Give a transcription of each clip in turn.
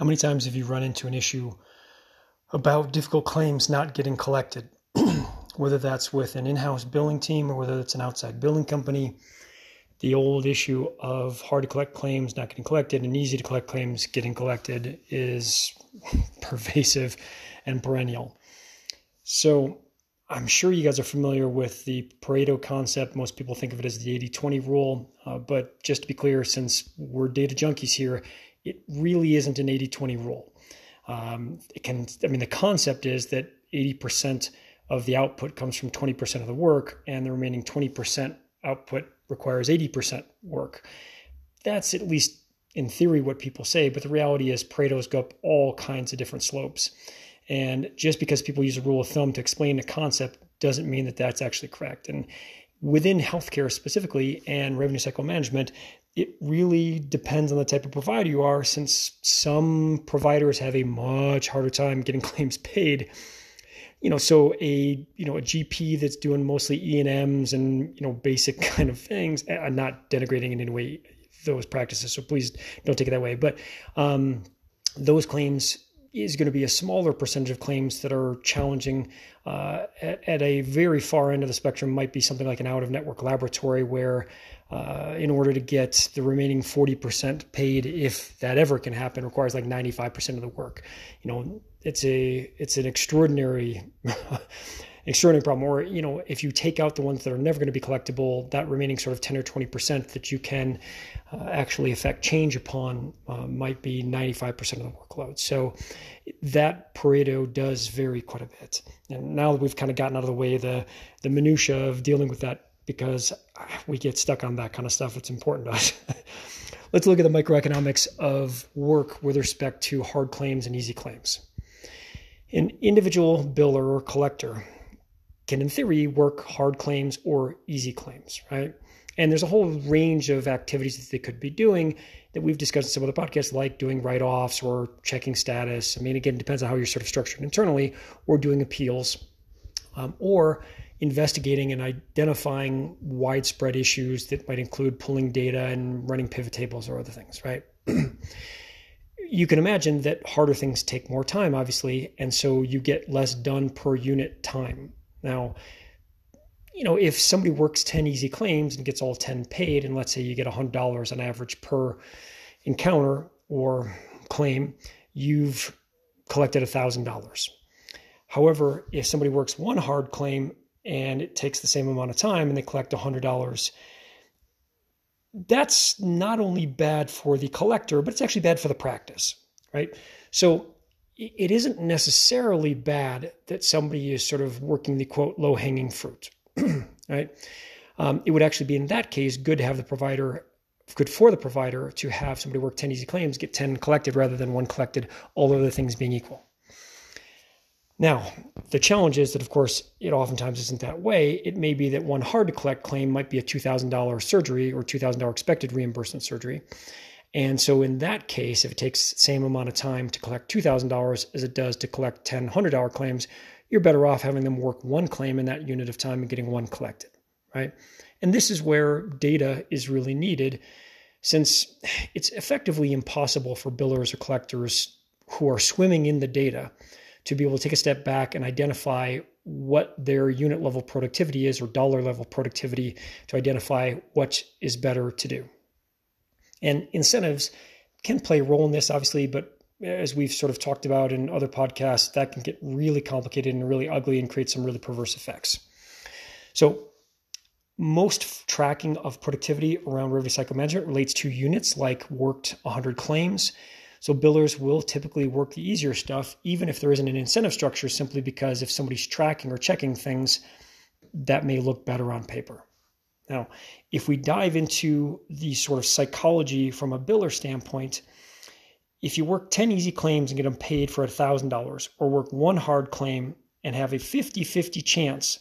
How many times have you run into an issue about difficult claims not getting collected? whether that's with an in house billing team or whether it's an outside billing company. The old issue of hard to collect claims not getting collected and easy to collect claims getting collected is pervasive and perennial. So, I'm sure you guys are familiar with the Pareto concept. Most people think of it as the 80 20 rule. Uh, but just to be clear, since we're data junkies here, it really isn't an 80 20 rule. Um, it can, I mean, the concept is that 80% of the output comes from 20% of the work, and the remaining 20% output requires 80% work. That's at least in theory what people say, but the reality is Pareto's go up all kinds of different slopes. And just because people use a rule of thumb to explain a concept doesn't mean that that's actually correct. And within healthcare specifically and revenue cycle management, it really depends on the type of provider you are, since some providers have a much harder time getting claims paid you know, so a you know a GP that's doing mostly E and M's and you know basic kind of things. I'm not denigrating in any way those practices, so please don't take it that way. But um, those claims is going to be a smaller percentage of claims that are challenging uh, at, at, a very far end of the spectrum might be something like an out of network laboratory where uh, in order to get the remaining 40% paid if that ever can happen requires like 95% of the work. You know it's a it's an extraordinary extraordinary problem. Or you know if you take out the ones that are never going to be collectible that remaining sort of 10 or 20% that you can uh, actually affect change upon uh, might be 95% of the workload. So that pareto does vary quite a bit. And now that we've kind of gotten out of the way the the minutia of dealing with that because we get stuck on that kind of stuff it's important to us. Let's look at the microeconomics of work with respect to hard claims and easy claims. An individual biller or collector can, in theory, work hard claims or easy claims, right? And there's a whole range of activities that they could be doing that we've discussed in some other podcasts, like doing write offs or checking status. I mean, again, it depends on how you're sort of structured internally, or doing appeals, um, or investigating and identifying widespread issues that might include pulling data and running pivot tables or other things, right? you can imagine that harder things take more time, obviously, and so you get less done per unit time. Now, you know, if somebody works 10 easy claims and gets all 10 paid, and let's say you get $100 on average per encounter or claim, you've collected $1,000. However, if somebody works one hard claim and it takes the same amount of time and they collect $100, that's not only bad for the collector, but it's actually bad for the practice, right? So it isn't necessarily bad that somebody is sort of working the quote low hanging fruit, right? Um, it would actually be in that case good to have the provider, good for the provider to have somebody work 10 easy claims, get 10 collected rather than one collected, all other things being equal. Now, the challenge is that, of course, it oftentimes isn't that way. It may be that one hard to collect claim might be a $2,000 surgery or $2,000 expected reimbursement surgery. And so, in that case, if it takes same amount of time to collect $2,000 as it does to collect 10 $100 claims, you're better off having them work one claim in that unit of time and getting one collected, right? And this is where data is really needed since it's effectively impossible for billers or collectors who are swimming in the data to be able to take a step back and identify what their unit level productivity is or dollar level productivity to identify what is better to do. And incentives can play a role in this, obviously, but as we've sort of talked about in other podcasts, that can get really complicated and really ugly and create some really perverse effects. So, most tracking of productivity around revenue cycle management relates to units like worked 100 claims, so billers will typically work the easier stuff, even if there isn't an incentive structure, simply because if somebody's tracking or checking things, that may look better on paper. Now, if we dive into the sort of psychology from a biller standpoint, if you work 10 easy claims and get them paid for $1,000, or work one hard claim and have a 50 50 chance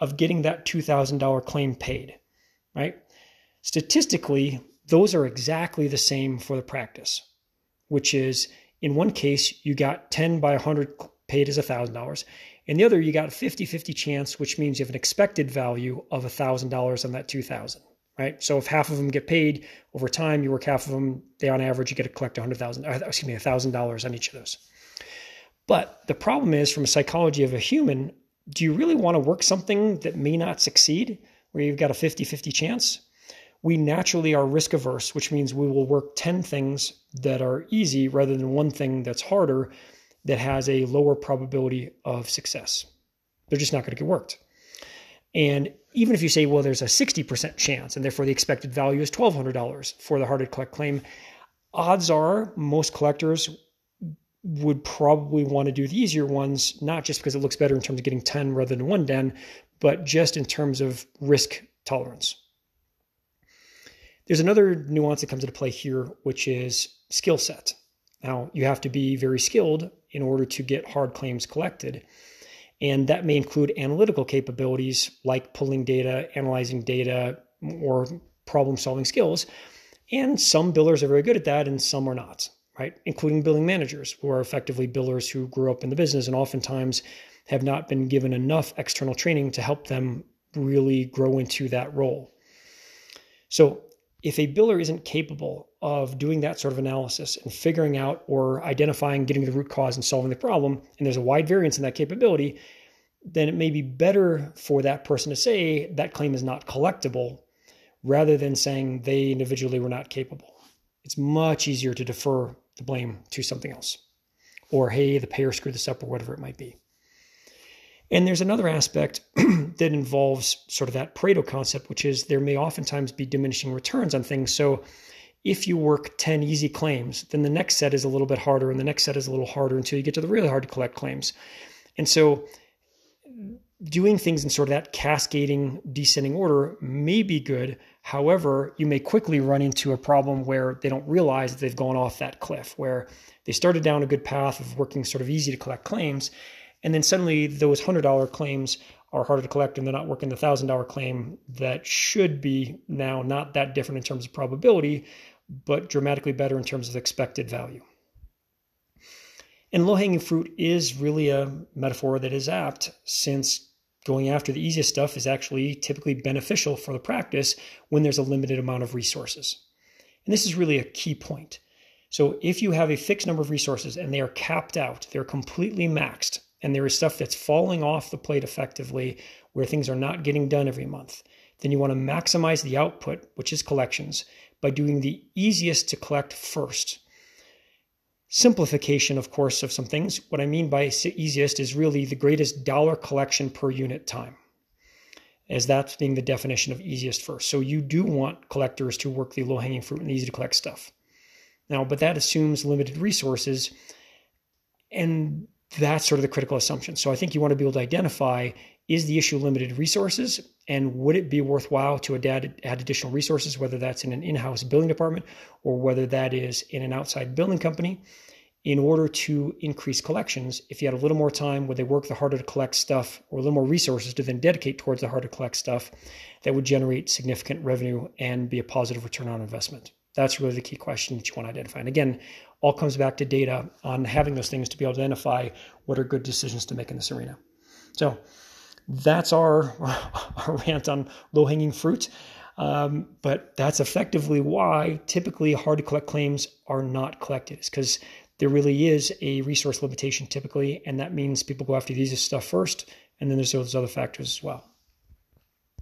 of getting that $2,000 claim paid, right? Statistically, those are exactly the same for the practice which is in one case, you got 10 by 100 paid as $1,000. In the other, you got a 50 50 chance, which means you have an expected value of $1,000 on that 2000 right? So if half of them get paid over time, you work half of them, they on average, you get to collect 100,000, uh, excuse me, $1,000 on each of those. But the problem is, from a psychology of a human, do you really want to work something that may not succeed, where you've got a 50 50 chance? We naturally are risk averse, which means we will work 10 things that are easy rather than one thing that's harder that has a lower probability of success. They're just not going to get worked. And even if you say, well, there's a 60% chance, and therefore the expected value is $1,200 for the hard to collect claim, odds are most collectors would probably want to do the easier ones, not just because it looks better in terms of getting 10 rather than one den, but just in terms of risk tolerance. There's another nuance that comes into play here, which is skill set. Now, you have to be very skilled in order to get hard claims collected. And that may include analytical capabilities like pulling data, analyzing data, or problem solving skills. And some billers are very good at that, and some are not right? Including billing managers who are effectively billers who grew up in the business and oftentimes have not been given enough external training to help them really grow into that role. So, if a biller isn't capable of doing that sort of analysis and figuring out or identifying, getting the root cause and solving the problem, and there's a wide variance in that capability, then it may be better for that person to say that claim is not collectible rather than saying they individually were not capable. It's much easier to defer the blame to something else. Or, hey, the payer screwed this up, or whatever it might be. And there's another aspect that involves sort of that Pareto concept, which is there may oftentimes be diminishing returns on things. So if you work 10 easy claims, then the next set is a little bit harder, and the next set is a little harder until you get to the really hard to collect claims. And so doing things in sort of that cascading descending order may be good. However, you may quickly run into a problem where they don't realize that they've gone off that cliff, where they started down a good path of working sort of easy to collect claims. And then suddenly those $100 claims are harder to collect and they're not working the $1,000 claim that should be now not that different in terms of probability, but dramatically better in terms of expected value. And low hanging fruit is really a metaphor that is apt since going after the easiest stuff is actually typically beneficial for the practice when there's a limited amount of resources. And this is really a key point. So if you have a fixed number of resources and they are capped out, they're completely maxed, and there is stuff that's falling off the plate effectively where things are not getting done every month, then you want to maximize the output, which is collections, by doing the easiest to collect first simplification, of course, of some things. What I mean by easiest is really the greatest dollar collection per unit time, as that's being the definition of easiest first. So you do want collectors to work the low hanging fruit and easy to collect stuff. Now, but that assumes limited resources. And that's sort of the critical assumption. So I think you want to be able to identify is the issue limited resources and would it be worthwhile to add, add additional resources, whether that's in an in house billing department or whether that is in an outside billing company, in order to increase collections? If you had a little more time, would they work the harder to collect stuff or a little more resources to then dedicate towards the harder to collect stuff that would generate significant revenue and be a positive return on investment? That's really the key question that you want to identify. And again, all comes back to data on having those things to be able to identify what are good decisions to make in this arena. So, that's our, our rant on low hanging fruit. Um, but that's effectively why typically hard to collect claims are not collected, is because there really is a resource limitation typically, and that means people go after these stuff first, and then there's those other factors as well.